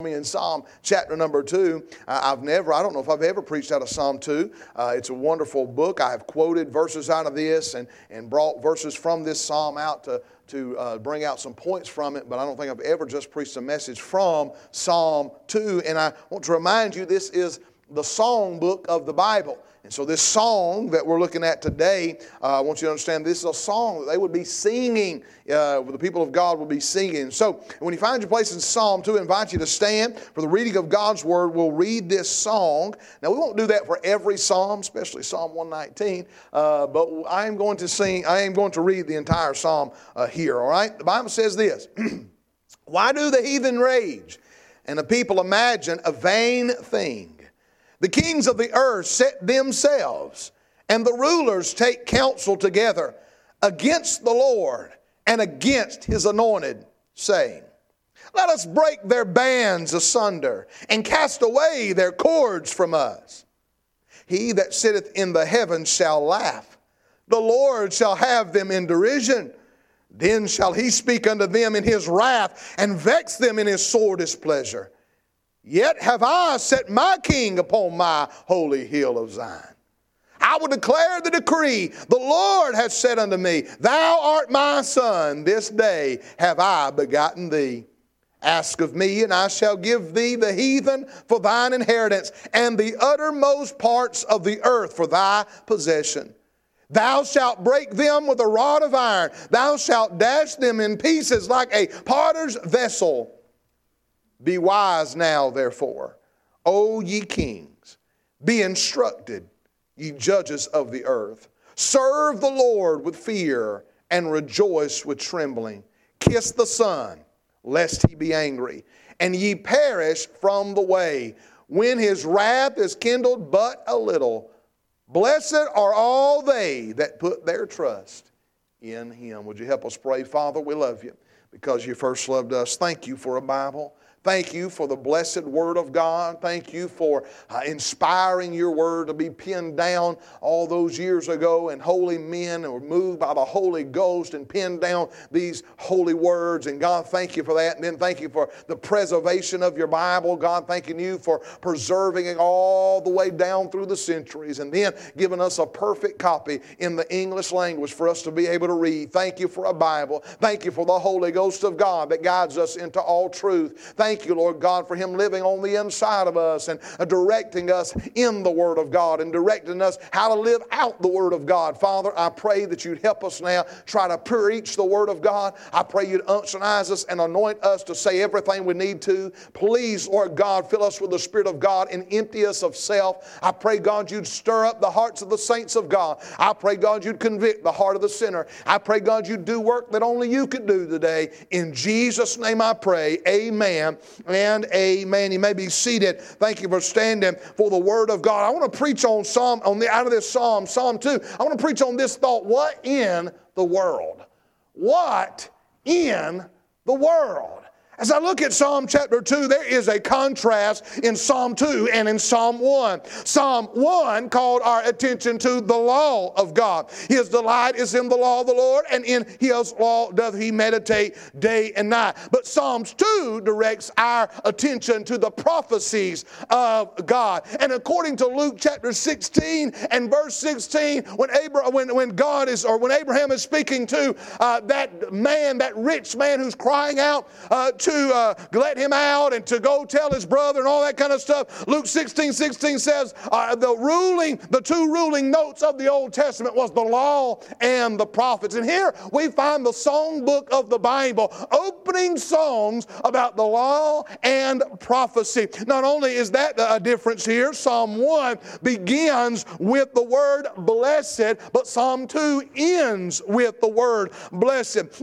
In Psalm chapter number two, I've never, I don't know if I've ever preached out of Psalm two. Uh, it's a wonderful book. I have quoted verses out of this and, and brought verses from this psalm out to, to uh, bring out some points from it, but I don't think I've ever just preached a message from Psalm 2. And I want to remind you this is the song book of the Bible. And so, this song that we're looking at today, uh, I want you to understand this is a song that they would be singing, uh, the people of God would be singing. So, when you find your place in Psalm 2, I invite you to stand for the reading of God's Word. We'll read this song. Now, we won't do that for every Psalm, especially Psalm 119, uh, but I am going to sing, I am going to read the entire Psalm uh, here, all right? The Bible says this Why do the heathen rage and the people imagine a vain thing? The kings of the earth set themselves, and the rulers take counsel together against the Lord and against his anointed, saying, Let us break their bands asunder and cast away their cords from us. He that sitteth in the heavens shall laugh, the Lord shall have them in derision. Then shall he speak unto them in his wrath and vex them in his sore displeasure. Yet have I set my king upon my holy hill of Zion. I will declare the decree. The Lord has said unto me, Thou art my son. This day have I begotten thee. Ask of me, and I shall give thee the heathen for thine inheritance, and the uttermost parts of the earth for thy possession. Thou shalt break them with a rod of iron. Thou shalt dash them in pieces like a potter's vessel. Be wise now, therefore, O ye kings, be instructed, ye judges of the earth. Serve the Lord with fear and rejoice with trembling. Kiss the Son, lest he be angry, and ye perish from the way, when his wrath is kindled but a little. Blessed are all they that put their trust in him. Would you help us pray? Father, we love you because you first loved us. Thank you for a Bible. Thank you for the blessed Word of God. Thank you for uh, inspiring your Word to be penned down all those years ago, and holy men were moved by the Holy Ghost and penned down these holy words. And God, thank you for that. And then thank you for the preservation of your Bible. God, thanking you for preserving it all the way down through the centuries, and then giving us a perfect copy in the English language for us to be able to read. Thank you for a Bible. Thank you for the Holy Ghost of God that guides us into all truth. Thank Thank you, Lord God, for Him living on the inside of us and uh, directing us in the Word of God and directing us how to live out the Word of God. Father, I pray that you'd help us now try to preach the Word of God. I pray you'd unctionize us and anoint us to say everything we need to. Please, Lord God, fill us with the Spirit of God and empty us of self. I pray, God, you'd stir up the hearts of the saints of God. I pray, God, you'd convict the heart of the sinner. I pray, God, you'd do work that only you could do today. In Jesus' name I pray. Amen and amen. You may be seated. Thank you for standing for the word of God. I want to preach on Psalm, on the out of this Psalm, Psalm 2. I want to preach on this thought. What in the world? What in the world? As I look at Psalm chapter 2, there is a contrast in Psalm 2 and in Psalm 1. Psalm 1 called our attention to the law of God. His delight is in the law of the Lord, and in his law doth he meditate day and night. But Psalms 2 directs our attention to the prophecies of God. And according to Luke chapter 16 and verse 16, when, Abraham, when, when God is, or when Abraham is speaking to uh, that man, that rich man who's crying out uh, to uh, let him out and to go tell his brother and all that kind of stuff. Luke 16 16 says uh, the ruling, the two ruling notes of the Old Testament was the law and the prophets. And here we find the song book of the Bible, opening songs about the law and prophecy. Not only is that a difference here, Psalm 1 begins with the word blessed, but Psalm 2 ends with the word blessed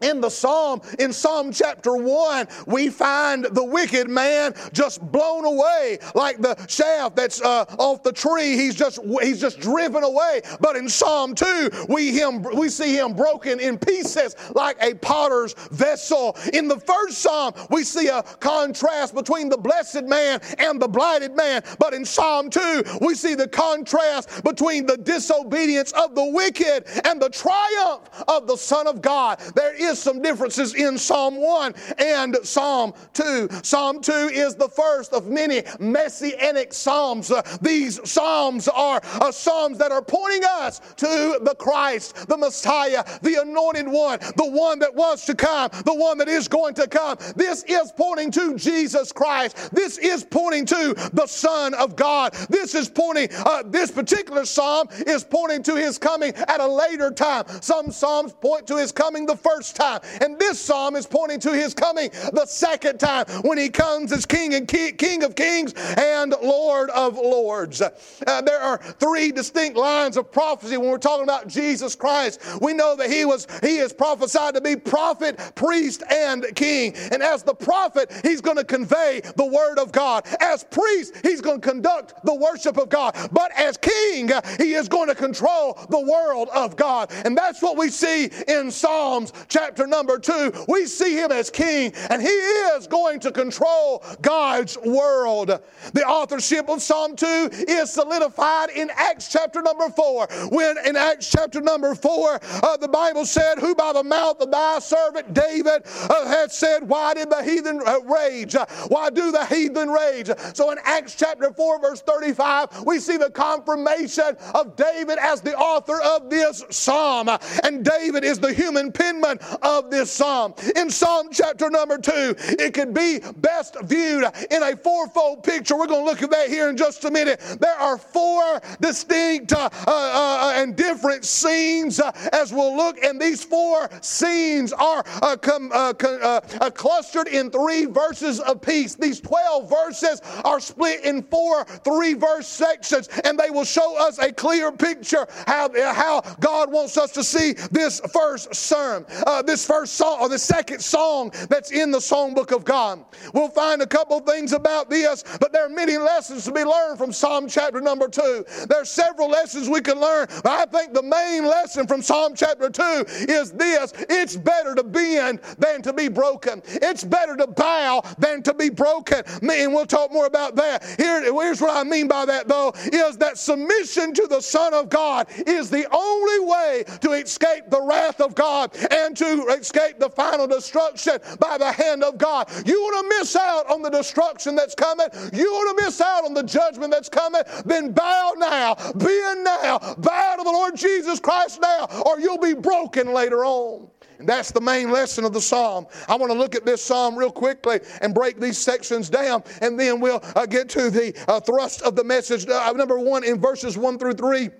in the psalm in psalm chapter 1 we find the wicked man just blown away like the shaft that's uh, off the tree. He's just he's just driven away. But in psalm 2 we him we see him broken in pieces like a potter's vessel. In the first psalm we see a contrast between the blessed man and the blighted man. But in psalm 2 we see the contrast between the disobedience of the wicked and the triumph of the son of god. There is is some differences in Psalm 1 and Psalm 2. Psalm 2 is the first of many messianic psalms. Uh, these psalms are uh, psalms that are pointing us to the Christ, the Messiah, the anointed one, the one that was to come, the one that is going to come. This is pointing to Jesus Christ. This is pointing to the Son of God. This is pointing, uh, this particular psalm is pointing to his coming at a later time. Some psalms point to his coming the first time, and this psalm is pointing to his coming the second time when he comes as King and King of Kings and Lord of Lords. Uh, there are three distinct lines of prophecy when we're talking about Jesus Christ. We know that he was he is prophesied to be prophet, priest, and king. And as the prophet, he's going to convey the word of God. As priest, he's going to conduct the worship of God. But as king, he is going to control the world of God. And that's what we see in Psalms chapter number two. We see him as king, and he is going to control God's world. The authorship of Psalm 2 is solidified in Acts chapter number 4. When in Acts chapter number 4, uh, the Bible said, Who by the mouth of thy servant David uh, had said, Why did the heathen uh, rage? Why do the heathen rage? So in Acts chapter 4, verse 35, we see the confirmation of David as the author of this psalm. And David is the human penman of this psalm. In Psalm chapter number 2, it could be best viewed in a fourfold picture. We're going to look at that here in just a minute. There are four distinct uh, uh, uh, and different scenes uh, as we'll look, and these four scenes are uh, com, uh, clustered in three verses apiece. These 12 verses are split in four three verse sections, and they will show us a clear picture how, how God wants us to see this first sermon, this first song, or the second song that's in the songbook of God. We'll find a couple things about this, but there are many lessons to be learned from Psalm chapter number two. There are several lessons we can learn, but I think the main lesson from Psalm chapter two is this it's better to bend than to be broken. It's better to bow than to be broken. And we'll talk more about that. Here, here's what I mean by that, though, is that submission to the Son of God is the only way to escape the wrath of God and to escape the final destruction by the hand of God. You want to miss out on the destruction that's coming, you want to miss out on the judgment that's coming, then bow now, bend now, bow to the Lord Jesus Christ now, or you'll be broken later on. And that's the main lesson of the psalm. I want to look at this psalm real quickly and break these sections down, and then we'll uh, get to the uh, thrust of the message. Uh, number one, in verses one through three,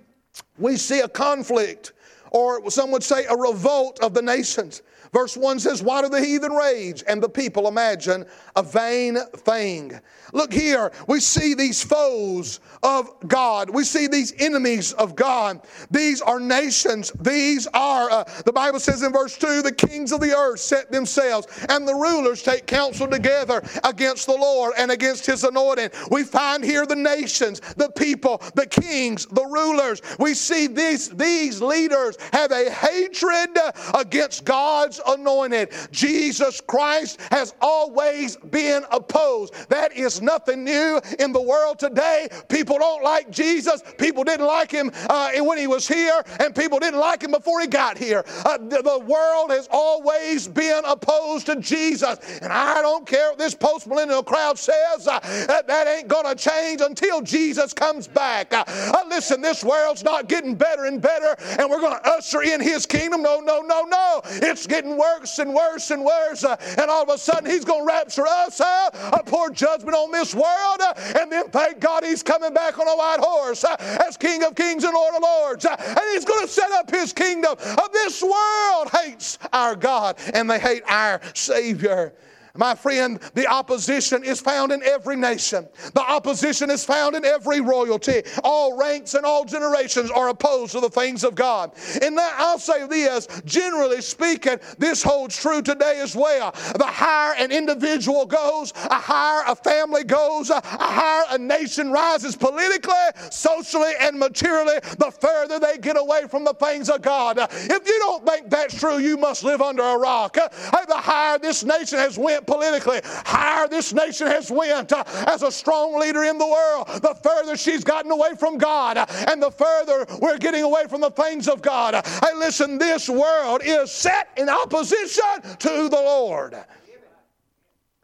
we see a conflict, or some would say a revolt of the nations. Verse 1 says, Why do the heathen rage and the people imagine a vain thing? Look here, we see these foes of God. We see these enemies of God. These are nations. These are, uh, the Bible says in verse 2, the kings of the earth set themselves, and the rulers take counsel together against the Lord and against his anointing. We find here the nations, the people, the kings, the rulers. We see these, these leaders have a hatred against God's anointed. Jesus Christ has always been opposed. That is nothing new in the world today. People don't like Jesus. People didn't like him uh, when he was here, and people didn't like him before he got here. Uh, the, the, world has always been opposed to Jesus. And I don't care what this post millennial crowd says, uh, that, that ain't going to change until Jesus comes back. Uh, uh, listen, this world's not getting better and better, and we're going to usher in his kingdom. No, no, no, no. It's getting getting worse and worse and worse. Uh, and all of a sudden, He's going to rapture us out, uh, pour judgment on this world, uh, and then thank God He's coming back on a white horse as King of Kings and Lord of Lords. And He's going to set up His kingdom. This world hates our God, and they hate our Savior. My friend, the opposition is found in every nation. The opposition is found in every royalty. All ranks and all generations are opposed to the things of God. And I'll say this generally speaking, this holds true today as well. The higher an individual goes, a higher a family goes, a higher a nation rises politically, socially, and materially, the further they get away from the things of God. If you don't think that's true, you must live under a rock. The higher this nation has went politically higher this nation has went uh, as a strong leader in the world, the further she's gotten away from God, uh, and the further we're getting away from the things of God. Hey, listen, this world is set in opposition to the Lord.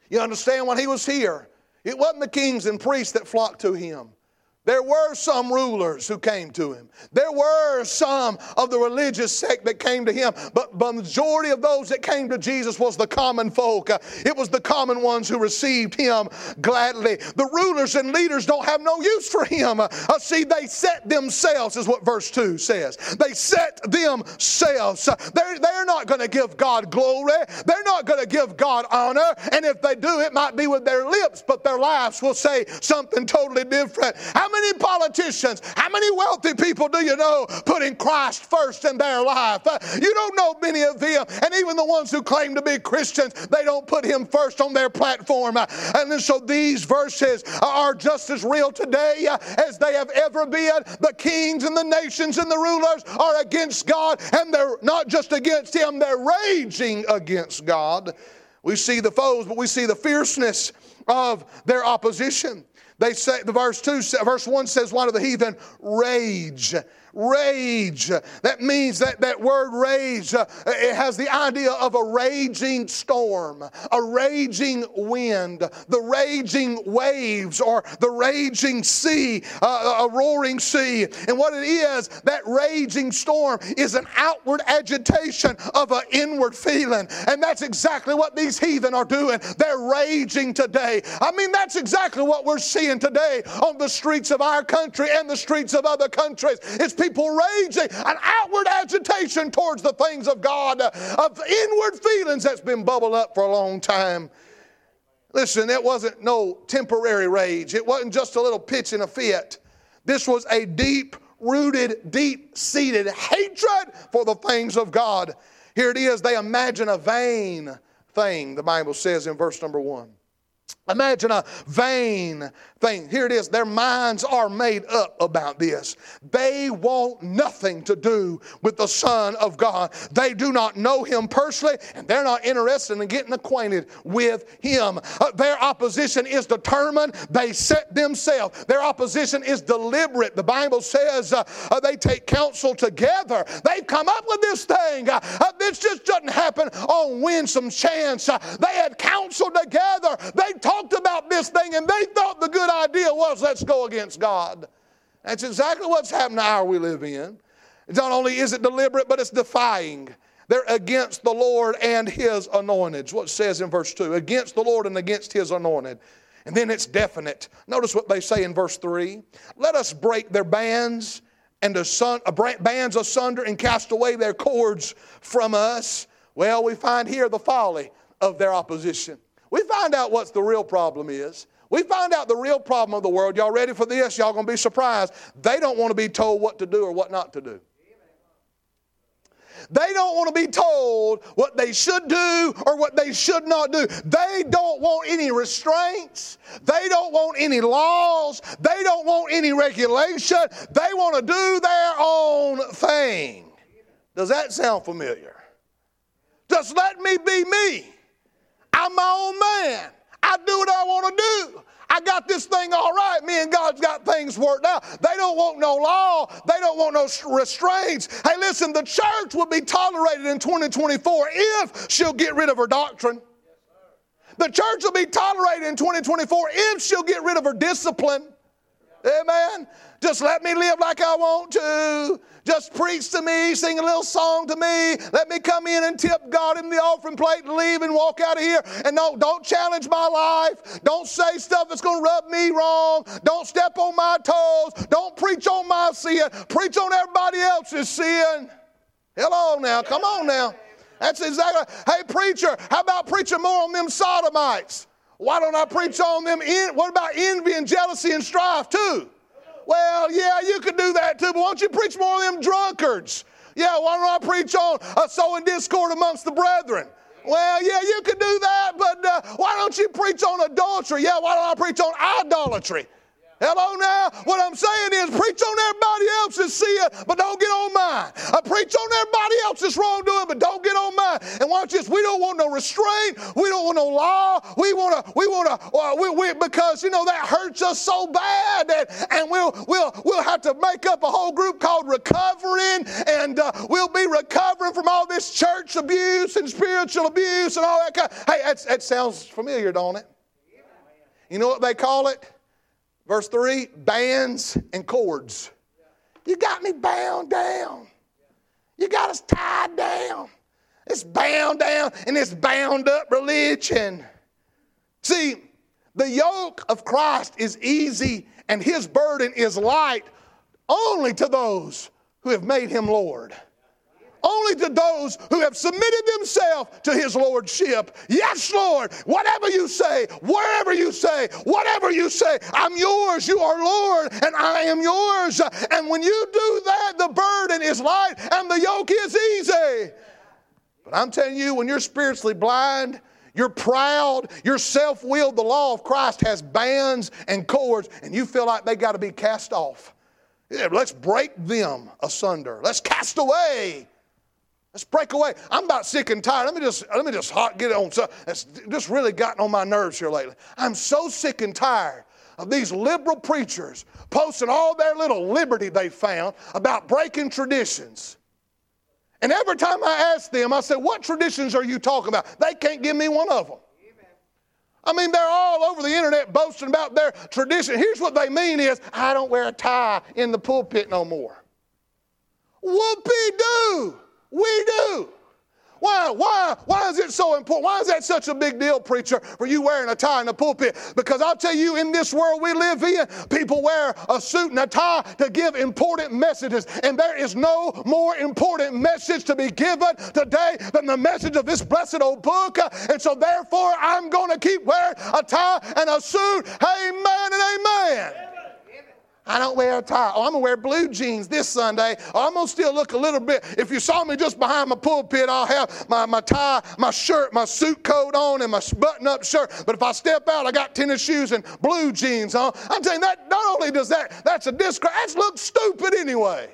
You understand when he was here, it wasn't the kings and priests that flocked to him. There were some rulers who came to him. There were some of the religious sect that came to him, but the majority of those that came to Jesus was the common folk. It was the common ones who received him gladly. The rulers and leaders don't have no use for him. Uh, see, they set themselves, is what verse 2 says. They set themselves. They're, they're not going to give God glory. They're not going to give God honor. And if they do, it might be with their lips, but their lives will say something totally different. How many many politicians, how many wealthy people do you know putting Christ first in their life? Uh, you don't know many of them, and even the ones who claim to be Christians, they don't put Him first on their platform. Uh, and so these verses are just as real today uh, as they have ever been. The kings and the nations and the rulers are against God, and they're not just against Him, they're raging against God. We see the foes, but we see the fierceness of their opposition. They say the verse 2 verse 1 says why do the heathen rage rage. That means that that word rage, uh, it has the idea of a raging storm, a raging wind, the raging waves, or the raging sea, uh, a roaring sea. And what it is, that raging storm is an outward agitation of an inward feeling. And that's exactly what these heathen are doing. They're raging today. I mean, that's exactly what we're seeing today on the streets of our country and the streets of other countries. It's people people raging, an outward agitation towards the things of God, uh, of inward feelings that's been bubbled up for a long time. Listen, it wasn't no temporary rage. It wasn't just a little pitch in a fit. This was a deep rooted, deep seated hatred for the things of God. Here it is. They imagine a vain thing, the Bible says in verse number one. Imagine a vain thing. Here it is. Their minds are made up about this. They want nothing to do with the Son of God. They do not know Him personally, and they're not interested in getting acquainted with Him. Uh, their opposition is determined. They set themselves. Their opposition is deliberate. The Bible says uh, uh, they take counsel together. They've come up with this thing. Uh, uh, this just doesn't happen on winsome chance. Uh, they had counsel together. They talked about this thing, and they thought the good idea was let's go against God. That's exactly what's happened to we live in. Not only is it deliberate, but it's defying. They're against the Lord and His anointed. What says in verse 2 against the Lord and against His anointed. And then it's definite. Notice what they say in verse 3 Let us break their bands and asun- uh, bands asunder and cast away their cords from us. Well, we find here the folly of their opposition. We find out what the real problem is. We find out the real problem of the world. Y'all ready for this? Y'all gonna be surprised. They don't want to be told what to do or what not to do. They don't want to be told what they should do or what they should not do. They don't want any restraints. They don't want any laws. They don't want any regulation. They want to do their own thing. Does that sound familiar? Just let me be me. I'm my own man. I do what I want to do. I got this thing all right. Me and God's got things worked out. They don't want no law. They don't want no restraints. Hey, listen, the church will be tolerated in 2024 if she'll get rid of her doctrine. The church will be tolerated in 2024 if she'll get rid of her discipline. Amen. Just let me live like I want to. Just preach to me, sing a little song to me. Let me come in and tip God in the offering plate and leave and walk out of here. And no, don't challenge my life. Don't say stuff that's going to rub me wrong. Don't step on my toes. Don't preach on my sin. Preach on everybody else's sin. Hello now. Come on now. That's exactly. Hey, preacher, how about preaching more on them sodomites? Why don't I preach on them? What about envy and jealousy and strife too? Well, yeah, you could do that too, but why don't you preach more of them drunkards? Yeah, why don't I preach on uh, sowing discord amongst the brethren? Well, yeah, you could do that, but uh, why don't you preach on adultery? Yeah, why don't I preach on idolatry? Hello now. What I'm saying is preach on everybody else's sin, but don't get on mine. I preach on everybody else's wrongdoing, but don't get on mine. And watch this. We don't want no restraint. We don't want no law. We want to, we want to, uh, we, we, because, you know, that hurts us so bad. And, and we'll, we'll, we'll have to make up a whole group called recovering. And uh, we'll be recovering from all this church abuse and spiritual abuse and all that kind. Hey, that sounds familiar, don't it? You know what they call it? Verse 3 bands and cords. You got me bound down. You got us tied down. It's bound down and it's bound up religion. See, the yoke of Christ is easy and his burden is light only to those who have made him Lord only to those who have submitted themselves to his lordship. Yes, Lord, whatever you say, wherever you say, whatever you say, I'm yours, you are Lord, and I am yours. And when you do that, the burden is light and the yoke is easy. But I'm telling you, when you're spiritually blind, you're proud, you're self willed, the law of Christ has bands and cords, and you feel like they got to be cast off. Yeah, let's break them asunder. Let's cast away Let's break away. I'm about sick and tired. Let me just let me just hot get on. So it's just really gotten on my nerves here lately. I'm so sick and tired of these liberal preachers posting all their little liberty they found about breaking traditions. And every time I ask them, I say, What traditions are you talking about? They can't give me one of them. I mean, they're all over the internet boasting about their tradition. Here's what they mean is, I don't wear a tie in the pulpit no more. Whoopie doo! We do. Why? Why? Why is it so important? Why is that such a big deal, preacher, for you wearing a tie in the pulpit? Because I'll tell you, in this world we live in, people wear a suit and a tie to give important messages. And there is no more important message to be given today than the message of this blessed old book. And so, therefore, I'm going to keep wearing a tie and a suit. Amen and amen. I don't wear a tie. Oh, I'm to wear blue jeans this Sunday. Oh, I'm to still look a little bit. If you saw me just behind my pulpit, I'll have my, my tie, my shirt, my suit coat on, and my button up shirt. But if I step out, I got tennis shoes and blue jeans on. I'm saying that not only does that, that's a disgrace, that looks stupid anyway.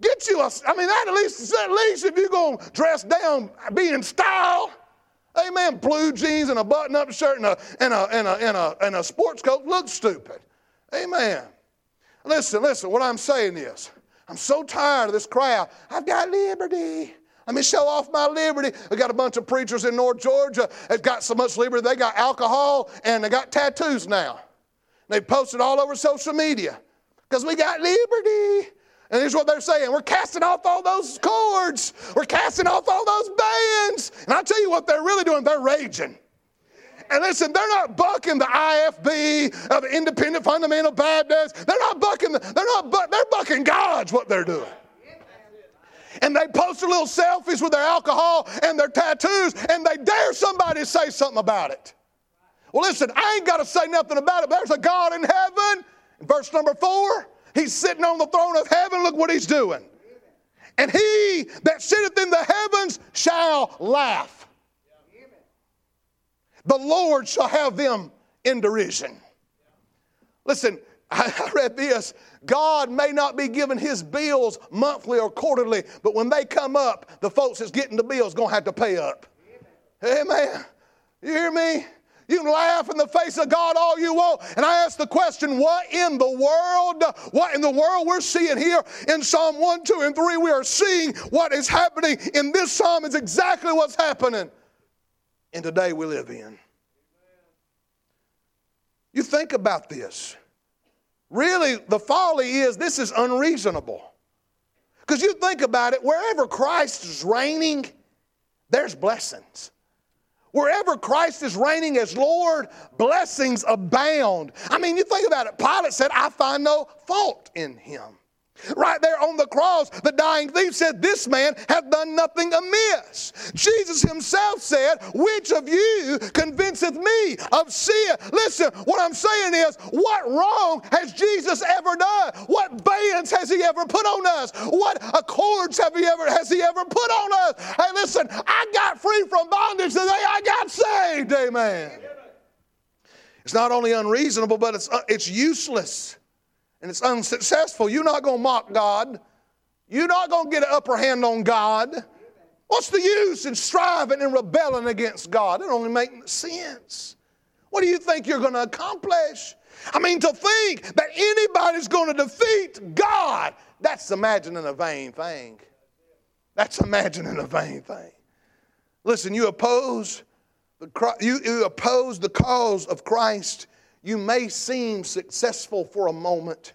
Get you a, I mean, that at least, at least if you're to dress down, be in style. Amen. Blue jeans and a button up shirt and a, and a, and a, and a, and a sports coat looks stupid. Amen. Listen, listen, what I'm saying is, I'm so tired of this crowd. I've got liberty. Let me show off my liberty. I got a bunch of preachers in North Georgia that got so much liberty, they got alcohol and they got tattoos now. They posted all over social media because we got liberty. And here's what they're saying we're casting off all those cords, we're casting off all those bands. And I tell you what they're really doing, they're raging. And listen, they're not bucking the IFB, of Independent Fundamental Baptists. They're not bucking, the, they're not, bu- they're bucking God's what they're doing. And they post their little selfies with their alcohol and their tattoos, and they dare somebody to say something about it. Well, listen, I ain't got to say nothing about it. There's a God in heaven. Verse number four, he's sitting on the throne of heaven. Look what he's doing. And he that sitteth in the heavens shall laugh the Lord shall have them in derision. Listen, I read this. God may not be giving his bills monthly or quarterly, but when they come up, the folks that's getting the bills going to have to pay up. Amen. You hear me? You can laugh in the face of God all you want. And I ask the question, what in the world, what in the world we're seeing here in Psalm 1, 2, and 3, we are seeing what is happening in this psalm is exactly what's happening in the day we live in. You think about this. Really, the folly is this is unreasonable. Because you think about it, wherever Christ is reigning, there's blessings. Wherever Christ is reigning as Lord, blessings abound. I mean, you think about it. Pilate said, I find no fault in him. Right there on the cross, the dying thief said, This man hath done nothing amiss. Jesus himself said, Which of you convinceth me of sin? Listen, what I'm saying is, what wrong has Jesus ever done? What bands has he ever put on us? What accords have he ever has he ever put on us? Hey, listen, I got free from bondage the day I got saved. Amen. It's not only unreasonable, but it's, uh, it's useless and it's unsuccessful. You're not going to mock God. You're not going to get an upper hand on God. What's the use in striving and rebelling against God? It only makes sense. What do you think you're going to accomplish? I mean, to think that anybody's going to defeat God, that's imagining a vain thing. That's imagining a vain thing. Listen, you oppose the, you, you oppose the cause of Christ. You may seem successful for a moment.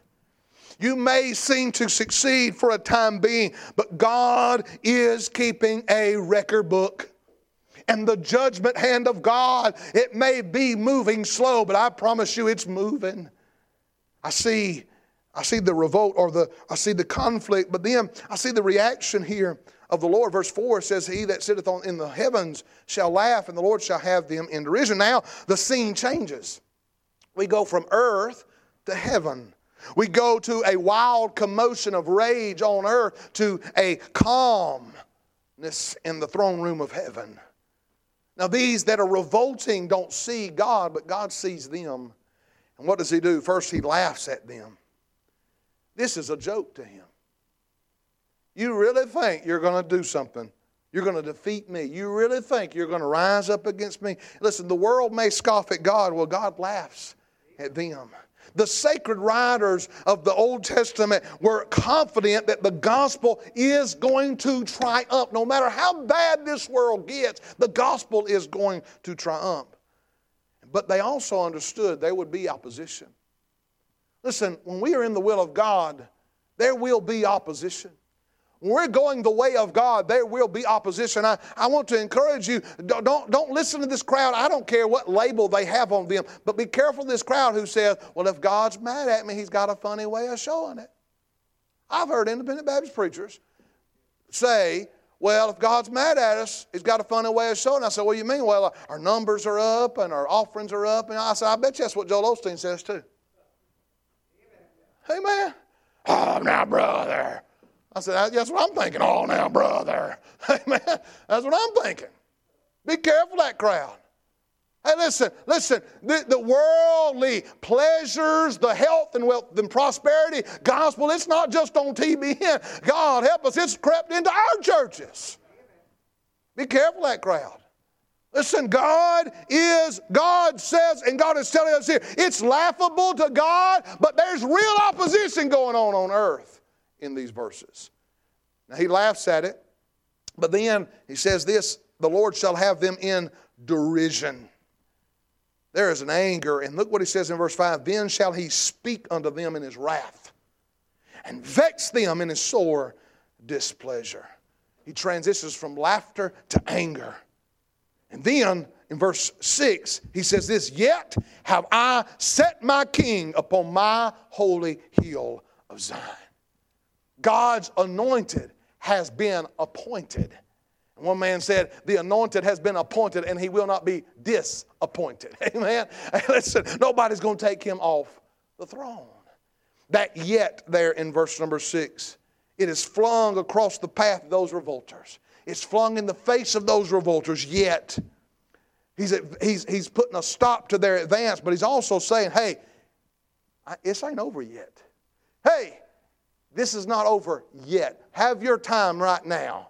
You may seem to succeed for a time being, but God is keeping a record book. And the judgment hand of God, it may be moving slow, but I promise you it's moving. I see I see the revolt or the I see the conflict, but then I see the reaction here of the Lord. Verse 4 says, He that sitteth on in the heavens shall laugh, and the Lord shall have them in derision. Now the scene changes. We go from earth to heaven. We go to a wild commotion of rage on earth to a calmness in the throne room of heaven. Now, these that are revolting don't see God, but God sees them. And what does He do? First, He laughs at them. This is a joke to Him. You really think you're going to do something? You're going to defeat me. You really think you're going to rise up against me? Listen, the world may scoff at God. Well, God laughs at them. The sacred writers of the Old Testament were confident that the gospel is going to triumph. No matter how bad this world gets, the gospel is going to triumph. But they also understood there would be opposition. Listen, when we are in the will of God, there will be opposition. When we're going the way of God, there will be opposition. I, I want to encourage you don't, don't, listen to this crowd. I don't care what label they have on them, but be careful of this crowd who says, well, if God's mad at me, he's got a funny way of showing it. I've heard independent Baptist preachers say, well, if God's mad at us, He's got a funny way of showing. It. I said, do you mean? Well, our numbers are up and our offerings are up. And I said, I bet you that's what Joel Osteen says too. Amen. Amen. Oh, now, brother. I said, That's what I'm thinking. Oh, now, brother. Amen. That's what I'm thinking. Be careful that crowd. Hey, listen, listen. The, the, worldly pleasures, the health and wealth and prosperity gospel, it's not just on TBN. God help us, it's crept into our churches. Be careful that crowd. Listen, God is, God says, and God is telling us here, it's laughable to God, but there's real opposition going on on earth in these verses. Now he laughs at it, but then he says this the Lord shall have them in derision. There is an anger, and look what he says in verse 5 Then shall he speak unto them in his wrath, and vex them in his sore displeasure. He transitions from laughter to anger. And then in verse 6, he says this Yet have I set my king upon my holy hill of Zion. God's anointed has been appointed. One man said, The anointed has been appointed and he will not be disappointed. Amen. listen, nobody's going to take him off the throne. That yet, there in verse number six, it is flung across the path of those revolters. It's flung in the face of those revolters, yet. He's, he's, he's putting a stop to their advance, but he's also saying, Hey, this ain't over yet. Hey, this is not over yet. Have your time right now.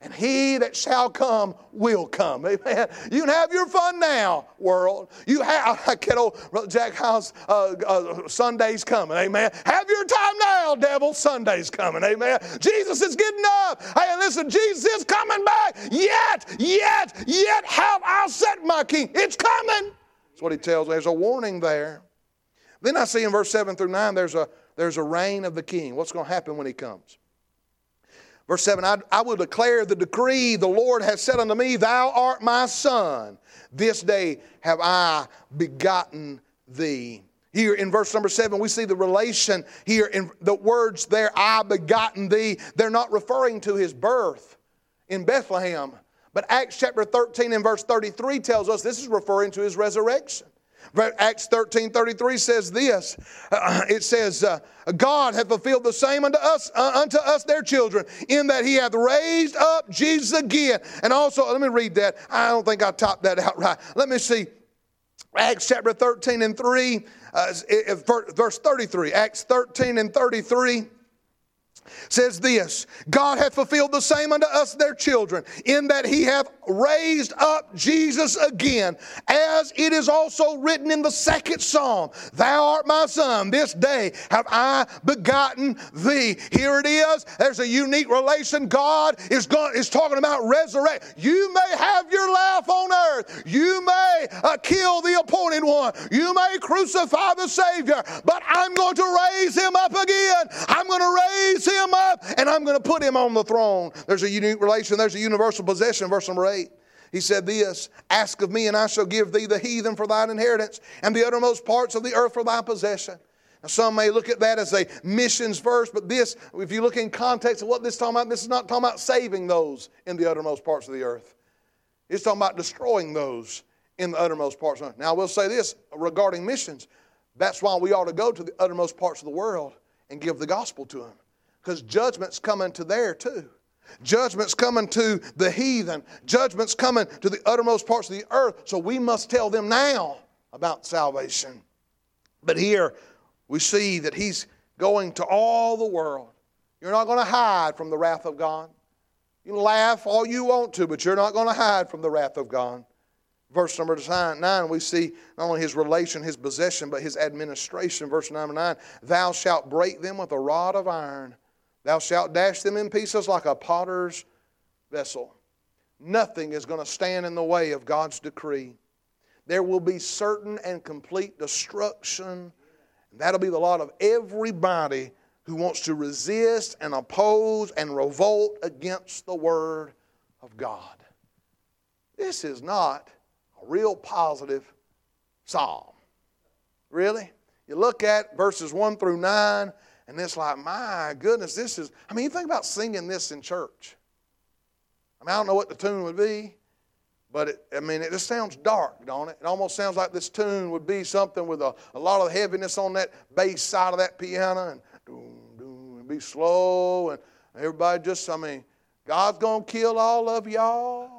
And he that shall come will come. Amen. You can have your fun now, world. You have, I get old Jack House, uh, uh, Sunday's coming. Amen. Have your time now, devil. Sunday's coming. Amen. Jesus is getting up. Hey, listen, Jesus is coming back. Yet, yet, yet have I set my king. It's coming. That's what he tells me. There's a warning there. Then I see in verse 7 through 9, there's a there's a reign of the king. What's going to happen when he comes? Verse 7 I, I, will declare the decree the Lord has said unto me, Thou art my son. This day have I begotten thee. Here in verse number 7, we see the relation here in the words there, I begotten thee. They're not referring to his birth in Bethlehem. But Acts chapter 13 and verse 33 tells us this is referring to his resurrection. Acts 13 33 says this it says, uh, God hath fulfilled the same unto us, uh, unto us their children, in that he hath raised up Jesus again. And also, let me read that. I don't think I topped that out right. Let me see. Acts chapter 13 and 3, uh, verse 33. Acts 13 and 33 says this God hath fulfilled the same unto us their children, in that he hath raised up Jesus again, as it is also written in the second psalm Thou art my son, this day have I begotten thee. Here it is. There's a unique relation. God is, going, is talking about resurrect. You may have your laugh on earth, you may uh, kill the appointed one, you may crucify the Savior, but I'm going to raise him up again. I'm going to raise him up and I'm going to put him on the throne. There's a unique relation, there's a universal possession, verse number 8. He said this Ask of me, and I shall give thee the heathen for thine inheritance, and the uttermost parts of the earth for thy possession. Now, some may look at that as a missions verse, but this, if you look in context of what this is talking about, this is not talking about saving those in the uttermost parts of the earth. It's talking about destroying those in the uttermost parts. Of the earth. Now, I will say this regarding missions. That's why we ought to go to the uttermost parts of the world and give the gospel to them. Because judgment's coming to there too. Judgment's coming to the heathen. Judgment's coming to the uttermost parts of the earth. So we must tell them now about salvation. But here we see that he's going to all the world. You're not going to hide from the wrath of God. You can laugh all you want to, but you're not going to hide from the wrath of God. Verse number nine, we see not only his relation, his possession, but his administration. Verse number nine, thou shalt break them with a rod of iron Thou shalt dash them in pieces like a potter's vessel. Nothing is going to stand in the way of God's decree. There will be certain and complete destruction. And that'll be the lot of everybody who wants to resist and oppose and revolt against the Word of God. This is not a real positive psalm. Really? You look at verses 1 through 9, and it's like, my goodness, this is, I mean, you think about singing this in church. I mean, I don't know what the tune would be, but it, I mean, it just sounds dark, don't it? It almost sounds like this tune would be something with a, a lot of heaviness on that bass side of that piano and doom, doom, and be slow and everybody just, I mean, God's going to kill all of y'all.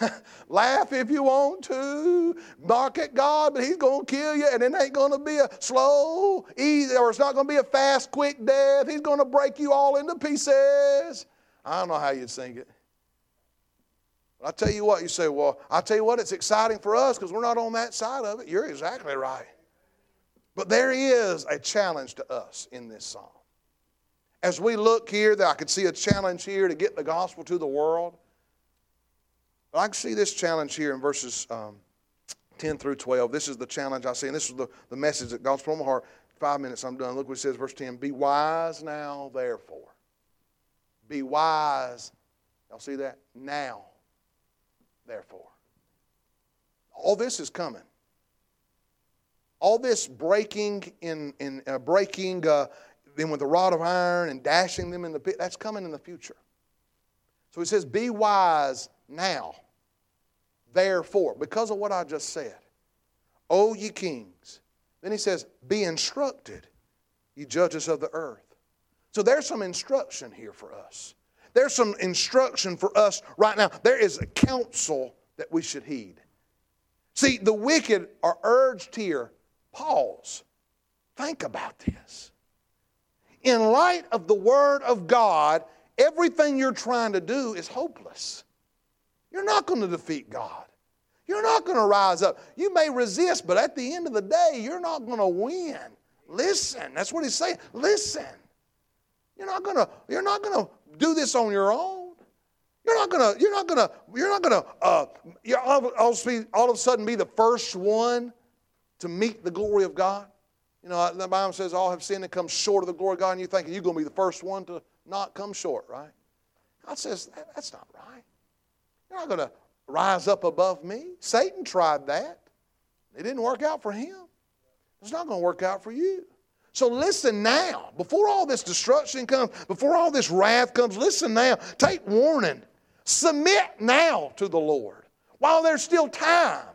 Laugh if you want to. Bark at God, but He's going to kill you, and it ain't going to be a slow, easy, or it's not going to be a fast, quick death. He's going to break you all into pieces. I don't know how you'd sing it. But I tell you what, you say, well, I tell you what, it's exciting for us because we're not on that side of it. You're exactly right. But there is a challenge to us in this psalm. As we look here, that I could see a challenge here to get the gospel to the world. But I can see this challenge here in verses um, 10 through 12. This is the challenge I see, and this is the, the message that God's put on my heart. Five minutes, I'm done. Look what it says, verse 10. Be wise now, therefore. Be wise. Y'all see that? Now, therefore. All this is coming. All this breaking in, in uh, breaking uh, them with a rod of iron and dashing them in the pit, that's coming in the future. So he says, Be wise now. Therefore, because of what I just said, O ye kings. Then he says, Be instructed, ye judges of the earth. So there's some instruction here for us. There's some instruction for us right now. There is a counsel that we should heed. See, the wicked are urged here pause, think about this. In light of the Word of God, everything you're trying to do is hopeless. You're not going to defeat God. You're not going to rise up. You may resist, but at the end of the day, you're not going to win. Listen, that's what he's saying. Listen. You're not going to you're not going to do this on your own. You're not going to you're not going to you're not going to uh, you're all, all, all of a sudden be the first one to meet the glory of God. You know, the Bible says all have sinned and come short of the glory of God, and you think you're going to be the first one to not come short, right? God says that's not right. You're not going to rise up above me. Satan tried that. It didn't work out for him. It's not going to work out for you. So listen now. Before all this destruction comes, before all this wrath comes, listen now. Take warning. Submit now to the Lord while there's still time.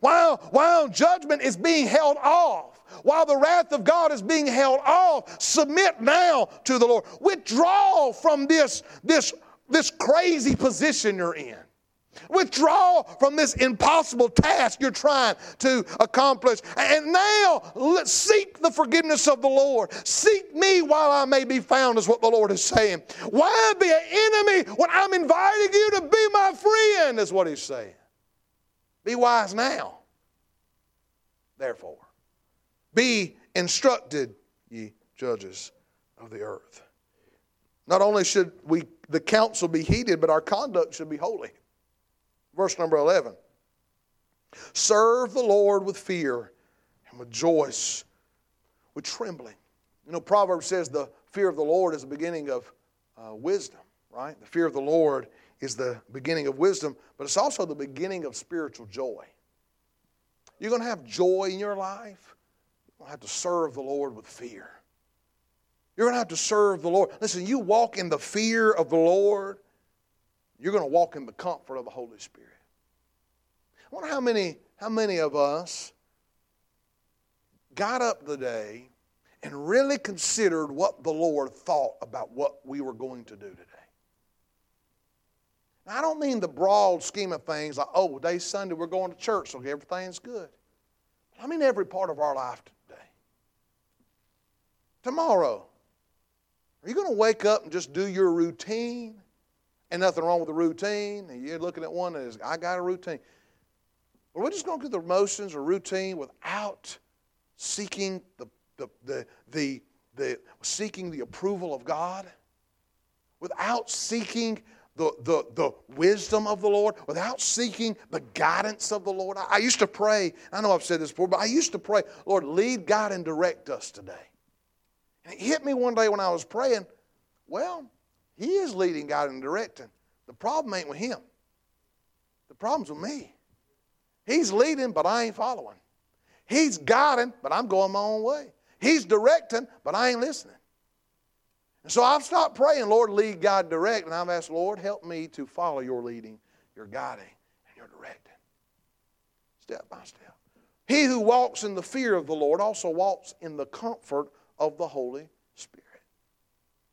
While, while judgment is being held off, while the wrath of God is being held off, submit now to the Lord. Withdraw from this, this, this crazy position you're in. Withdraw from this impossible task you're trying to accomplish. And now let's seek the forgiveness of the Lord. Seek me while I may be found, is what the Lord is saying. Why be an enemy when I'm inviting you to be my friend, is what he's saying. Be wise now. Therefore, be instructed, ye judges of the earth. Not only should we the counsel be heeded, but our conduct should be holy. Verse number 11. Serve the Lord with fear and rejoice with trembling. You know, Proverbs says the fear of the Lord is the beginning of uh, wisdom, right? The fear of the Lord is the beginning of wisdom, but it's also the beginning of spiritual joy. You're going to have joy in your life, you're going to have to serve the Lord with fear. You're going to have to serve the Lord. Listen, you walk in the fear of the Lord, you're going to walk in the comfort of the Holy Spirit. I wonder how many, how many of us got up today and really considered what the Lord thought about what we were going to do today. Now, I don't mean the broad scheme of things like, oh, today's Sunday, we're going to church, so everything's good. I mean every part of our life today. Tomorrow, are you going to wake up and just do your routine? And nothing wrong with the routine. And you're looking at one is, I got a routine. But we're just going through the motions or routine without seeking the, the, the, the, the seeking the approval of God, without seeking the, the, the wisdom of the Lord, without seeking the guidance of the Lord. I, I used to pray, I know I've said this before, but I used to pray, Lord, lead, God, and direct us today. And it hit me one day when I was praying, well, He is leading, God, and directing. The problem ain't with Him, the problem's with me. He's leading, but I ain't following. He's guiding, but I'm going my own way. He's directing, but I ain't listening. And so I've stopped praying, Lord, lead, God, direct, and I've asked, Lord, help me to follow your leading, your guiding, and your directing. Step by step. He who walks in the fear of the Lord also walks in the comfort of the Holy Spirit.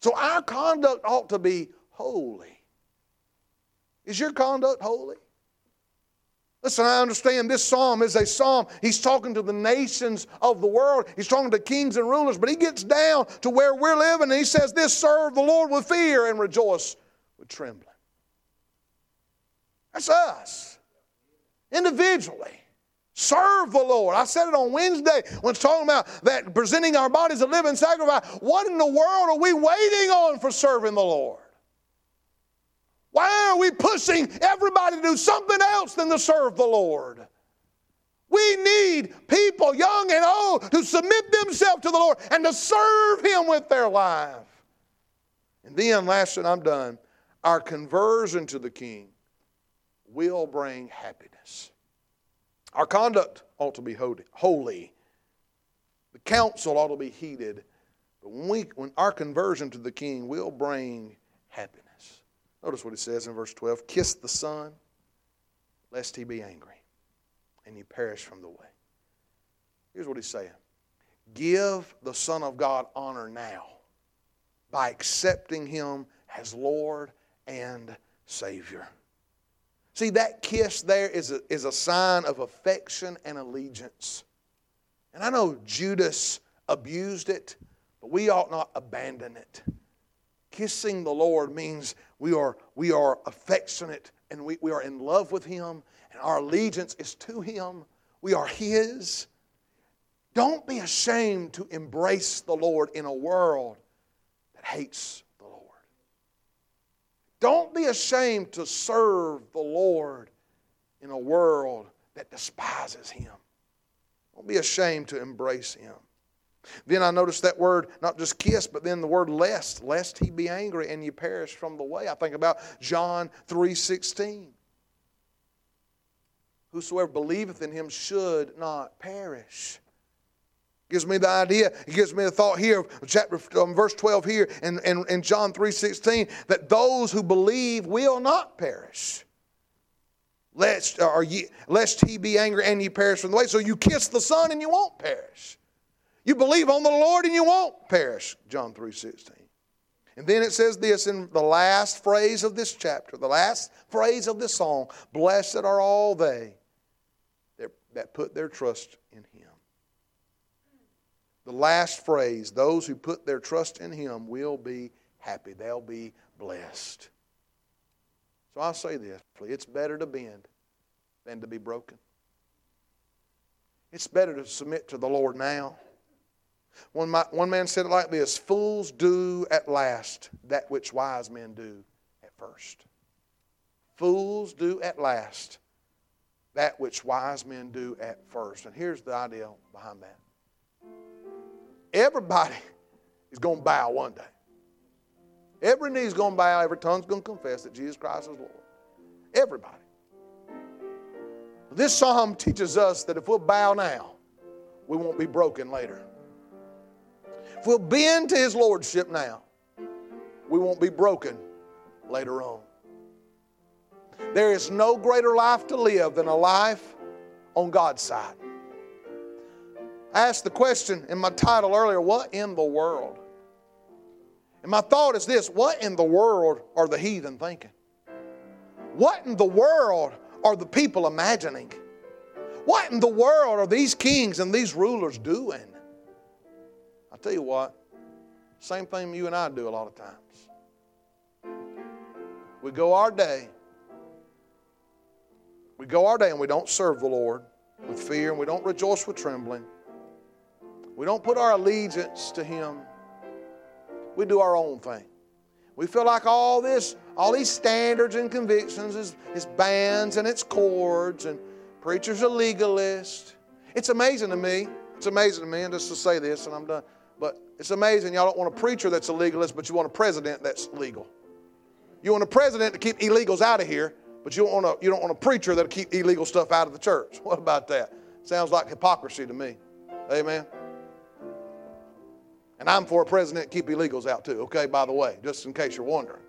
So our conduct ought to be holy. Is your conduct holy? Listen, I understand this psalm is a psalm. He's talking to the nations of the world. He's talking to kings and rulers, but he gets down to where we're living and he says, This serve the Lord with fear and rejoice with trembling. That's us, individually. Serve the Lord. I said it on Wednesday when it's talking about that presenting our bodies a living sacrifice. What in the world are we waiting on for serving the Lord? Why are we pushing everybody to do something else than to serve the Lord? We need people, young and old, to submit themselves to the Lord and to serve Him with their life. And then, last and I'm done, our conversion to the King will bring happiness. Our conduct ought to be holy. The counsel ought to be heeded. But when, we, when our conversion to the King will bring happiness. Notice what it says in verse 12 Kiss the Son, lest he be angry, and you perish from the way. Here's what he's saying Give the Son of God honor now by accepting him as Lord and Savior. See, that kiss there is a, is a sign of affection and allegiance. And I know Judas abused it, but we ought not abandon it. Kissing the Lord means we are, we are affectionate and we, we are in love with Him, and our allegiance is to Him. We are His. Don't be ashamed to embrace the Lord in a world that hates don't be ashamed to serve the Lord in a world that despises Him. Don't be ashamed to embrace Him. Then I noticed that word, not just kiss, but then the word lest, lest he be angry and you perish from the way. I think about John 3.16. Whosoever believeth in him should not perish gives me the idea it gives me the thought here chapter um, verse 12 here and in, in, in john 3.16 that those who believe will not perish. Lest, or ye, lest he be angry and ye perish from the way. So you kiss the son and you won't perish. You believe on the lord and you won't perish john 3.16 And then it says this in the last phrase of this chapter, the last phrase of this song Blessed are all they that put their trust in Him. The last phrase, those who put their trust in Him will be happy. They'll be blessed. So I'll say this it's better to bend than to be broken. It's better to submit to the Lord now. One, my, one man said it like this Fools do at last that which wise men do at first. Fools do at last that which wise men do at first. And here's the idea behind that everybody is going to bow one day. Every knee's going to bow, every tongue's going to confess that Jesus Christ is Lord. Everybody. This psalm teaches us that if we'll bow now, we won't be broken later. If we'll bend to his lordship now, we won't be broken later on. There is no greater life to live than a life on God's side. I asked the question in my title earlier what in the world? And my thought is this what in the world are the heathen thinking? What in the world are the people imagining? What in the world are these kings and these rulers doing? I'll tell you what, same thing you and I do a lot of times. We go our day, we go our day and we don't serve the Lord with fear and we don't rejoice with trembling. We don't put our allegiance to Him. We do our own thing. We feel like all this, all these standards and convictions is, is bands and it's cords and preachers are legalists. It's amazing to me. It's amazing to me, and just to say this, and I'm done. But it's amazing y'all don't want a preacher that's a legalist, but you want a president that's legal. You want a president to keep illegals out of here, but you don't want a, you don't want a preacher that'll keep illegal stuff out of the church. What about that? Sounds like hypocrisy to me. Amen. And I'm for a president keep illegals out too, okay, by the way, just in case you're wondering.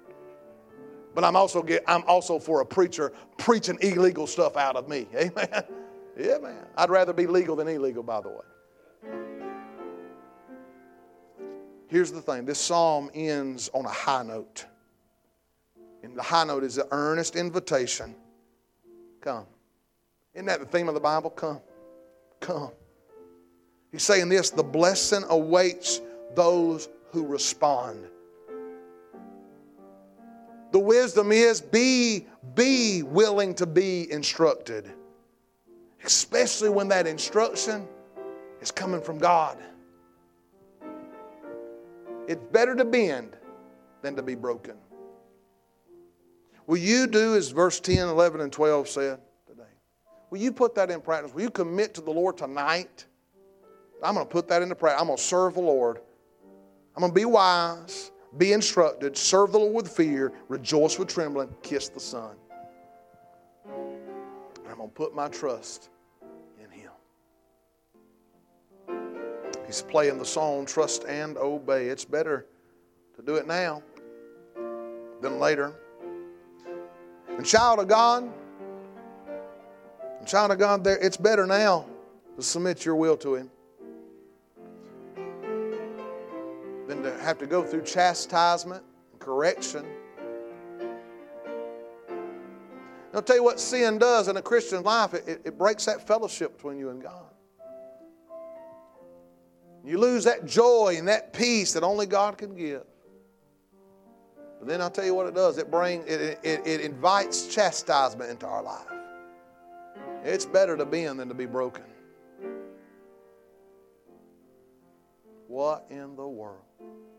But I'm also get, I'm also for a preacher preaching illegal stuff out of me. Amen. Yeah, man. I'd rather be legal than illegal, by the way. Here's the thing this psalm ends on a high note. And the high note is an earnest invitation. Come. Isn't that the theme of the Bible? Come. Come. He's saying this the blessing awaits those who respond. The wisdom is be, be willing to be instructed, especially when that instruction is coming from God. It's better to bend than to be broken. Will you do as verse 10, 11, and 12 said today? Will you put that in practice? Will you commit to the Lord tonight? I'm going to put that into practice. I'm going to serve the Lord. I'm going to be wise, be instructed, serve the Lord with fear, rejoice with trembling, kiss the Son. And I'm going to put my trust in Him. He's playing the song, Trust and Obey. It's better to do it now than later. And child of God, child of God, there it's better now to submit your will to Him than to have to go through chastisement and correction. I'll tell you what sin does in a Christian life, it, it breaks that fellowship between you and God. You lose that joy and that peace that only God can give. But then I'll tell you what it does. It brings it, it, it invites chastisement into our life. It's better to bend than to be broken. What in the world? Thank you.